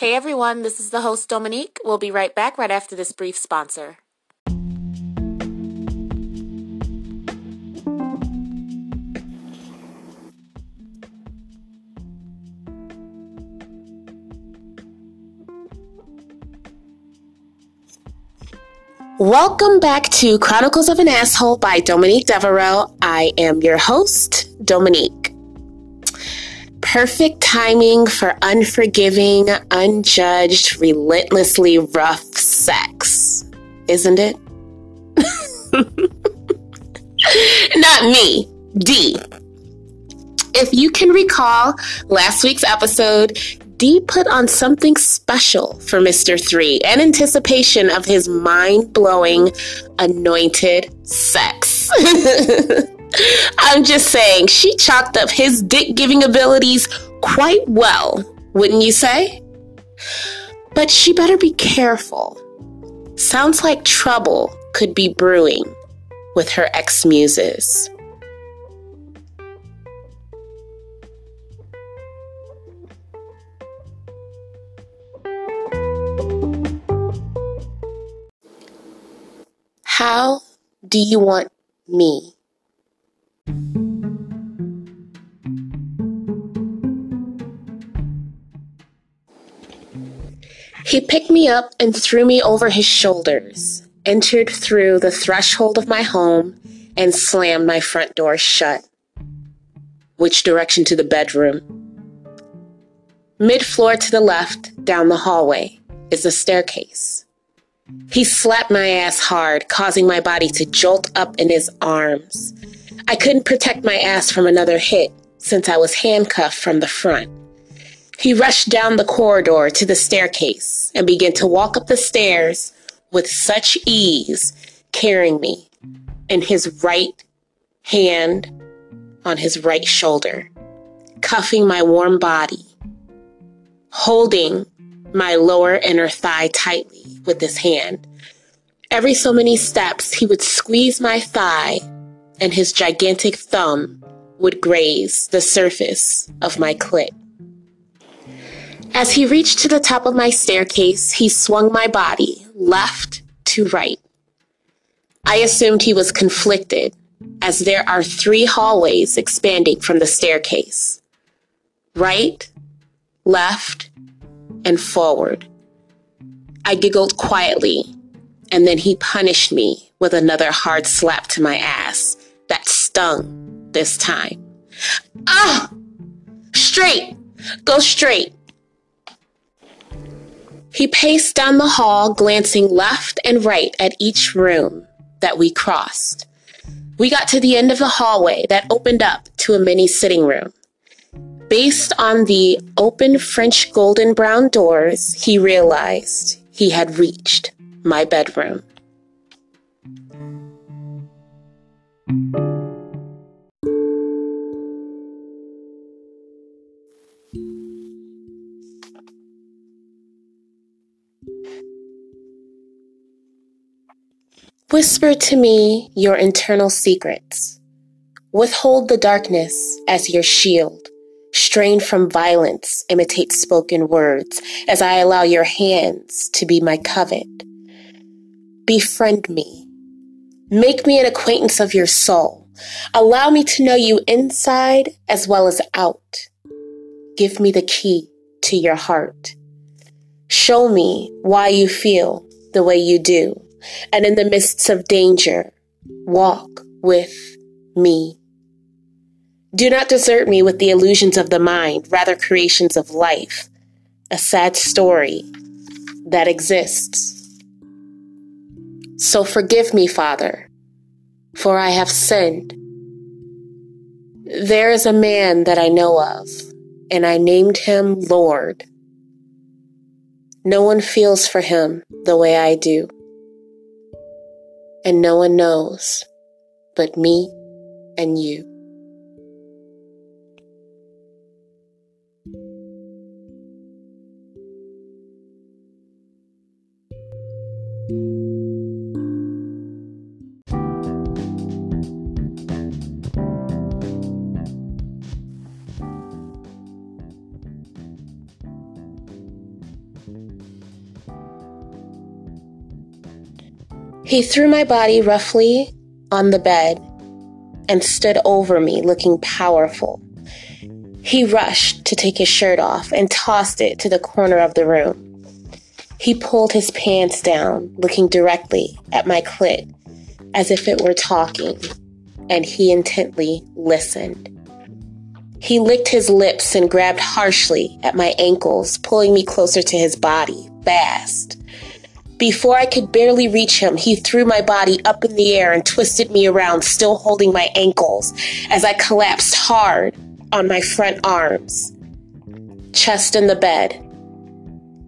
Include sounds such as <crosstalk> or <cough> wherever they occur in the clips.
Hey everyone, this is the host Dominique. We'll be right back right after this brief sponsor. Welcome back to Chronicles of an Asshole by Dominique Devereaux. I am your host, Dominique. Perfect timing for unforgiving, unjudged, relentlessly rough sex, isn't it? <laughs> Not me, D. If you can recall last week's episode, D put on something special for Mr. 3 in anticipation of his mind blowing, anointed sex. <laughs> I'm just saying, she chalked up his dick giving abilities quite well, wouldn't you say? But she better be careful. Sounds like trouble could be brewing with her ex muses. How do you want me? He picked me up and threw me over his shoulders, entered through the threshold of my home, and slammed my front door shut. Which direction to the bedroom? Mid floor to the left, down the hallway, is a staircase. He slapped my ass hard, causing my body to jolt up in his arms. I couldn't protect my ass from another hit since I was handcuffed from the front. He rushed down the corridor to the staircase and began to walk up the stairs with such ease, carrying me in his right hand on his right shoulder, cuffing my warm body, holding my lower inner thigh tightly with his hand. Every so many steps, he would squeeze my thigh, and his gigantic thumb would graze the surface of my clit. As he reached to the top of my staircase, he swung my body left to right. I assumed he was conflicted, as there are three hallways expanding from the staircase right, left, and forward. I giggled quietly, and then he punished me with another hard slap to my ass stung this time. Ah! Straight! Go straight! He paced down the hall, glancing left and right at each room that we crossed. We got to the end of the hallway that opened up to a mini sitting room. Based on the open French golden brown doors, he realized he had reached my bedroom. Whisper to me your internal secrets. Withhold the darkness as your shield Strain from violence, imitate spoken words as I allow your hands to be my covet. Befriend me. Make me an acquaintance of your soul. Allow me to know you inside as well as out. Give me the key to your heart. Show me why you feel the way you do. And in the midst of danger, walk with me. Do not desert me with the illusions of the mind, rather creations of life, a sad story that exists. So forgive me, Father, for I have sinned. There is a man that I know of, and I named him Lord. No one feels for him the way I do, and no one knows but me and you. He threw my body roughly on the bed and stood over me looking powerful. He rushed to take his shirt off and tossed it to the corner of the room. He pulled his pants down, looking directly at my clit as if it were talking, and he intently listened. He licked his lips and grabbed harshly at my ankles, pulling me closer to his body, fast. Before I could barely reach him, he threw my body up in the air and twisted me around, still holding my ankles, as I collapsed hard on my front arms, chest in the bed,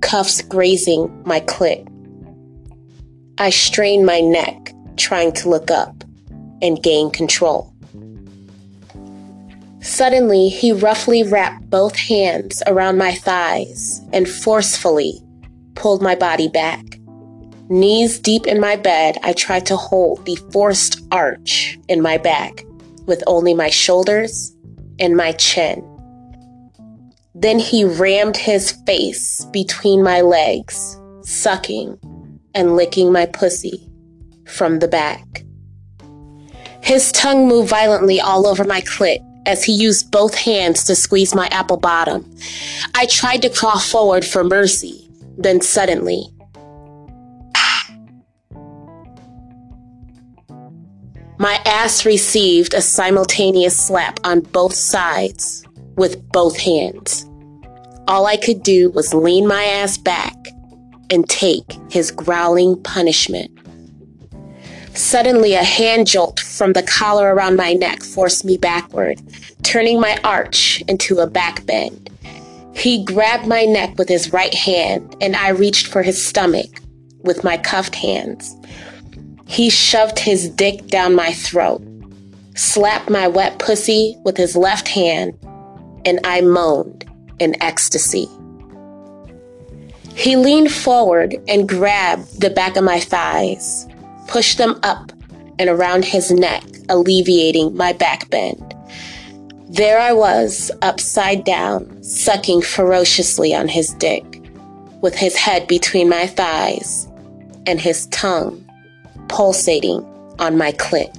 cuffs grazing my clit. I strained my neck, trying to look up and gain control. Suddenly, he roughly wrapped both hands around my thighs and forcefully pulled my body back. Knees deep in my bed, I tried to hold the forced arch in my back with only my shoulders and my chin. Then he rammed his face between my legs, sucking and licking my pussy from the back. His tongue moved violently all over my clit as he used both hands to squeeze my apple bottom. I tried to crawl forward for mercy, then suddenly, my ass received a simultaneous slap on both sides with both hands. All I could do was lean my ass back and take his growling punishment. Suddenly, a hand jolt from the collar around my neck forced me backward, turning my arch into a back bend. He grabbed my neck with his right hand, and I reached for his stomach with my cuffed hands. He shoved his dick down my throat, slapped my wet pussy with his left hand, and I moaned in ecstasy. He leaned forward and grabbed the back of my thighs pushed them up and around his neck, alleviating my back bend. There I was, upside down, sucking ferociously on his dick, with his head between my thighs and his tongue pulsating on my clit.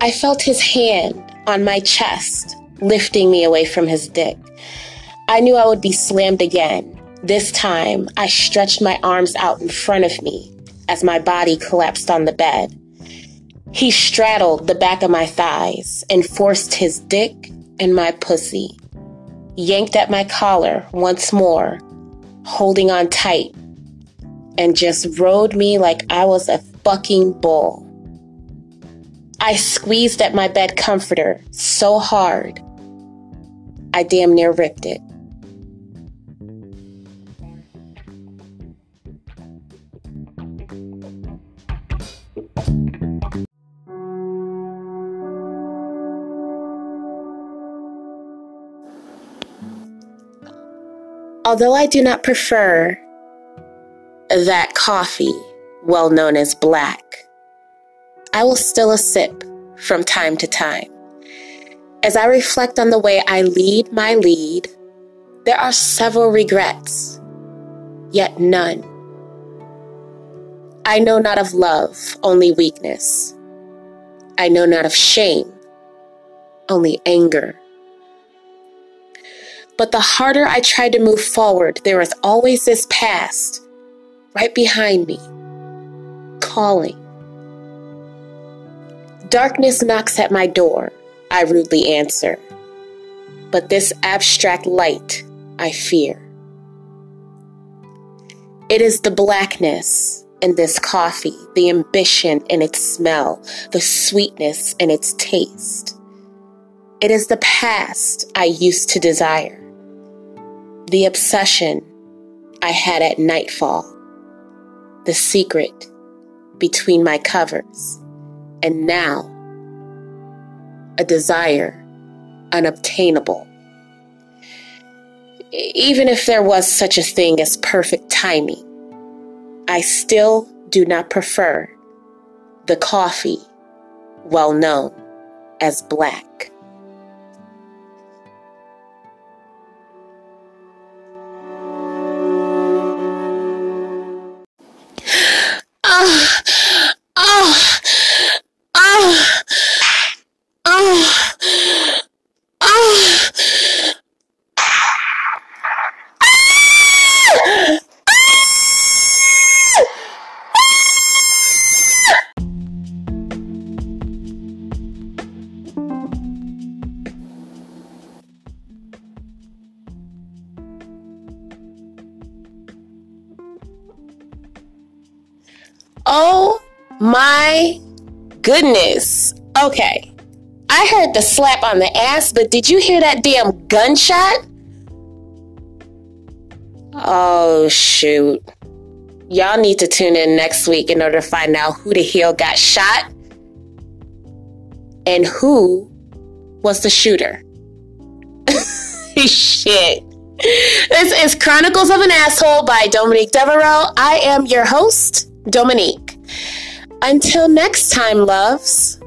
I felt his hand on my chest, lifting me away from his dick. I knew I would be slammed again, this time, I stretched my arms out in front of me as my body collapsed on the bed. He straddled the back of my thighs and forced his dick in my pussy, yanked at my collar once more, holding on tight, and just rode me like I was a fucking bull. I squeezed at my bed comforter so hard, I damn near ripped it. Although I do not prefer that coffee, well known as black, I will still a sip from time to time. As I reflect on the way I lead my lead, there are several regrets, yet none. I know not of love, only weakness. I know not of shame, only anger. But the harder I try to move forward, there is always this past right behind me, calling. Darkness knocks at my door, I rudely answer. But this abstract light I fear. It is the blackness in this coffee, the ambition in its smell, the sweetness in its taste. It is the past I used to desire the obsession I had at nightfall, the secret between my covers, and now a desire unobtainable. Even if there was such a thing as perfect timing, I still do not prefer the coffee well known as black. Goodness. Okay. I heard the slap on the ass, but did you hear that damn gunshot? Oh, shoot. Y'all need to tune in next week in order to find out who the hell got shot and who was the shooter. <laughs> Shit. This is Chronicles of an Asshole by Dominique Devereaux. I am your host, Dominique. Until next time, loves.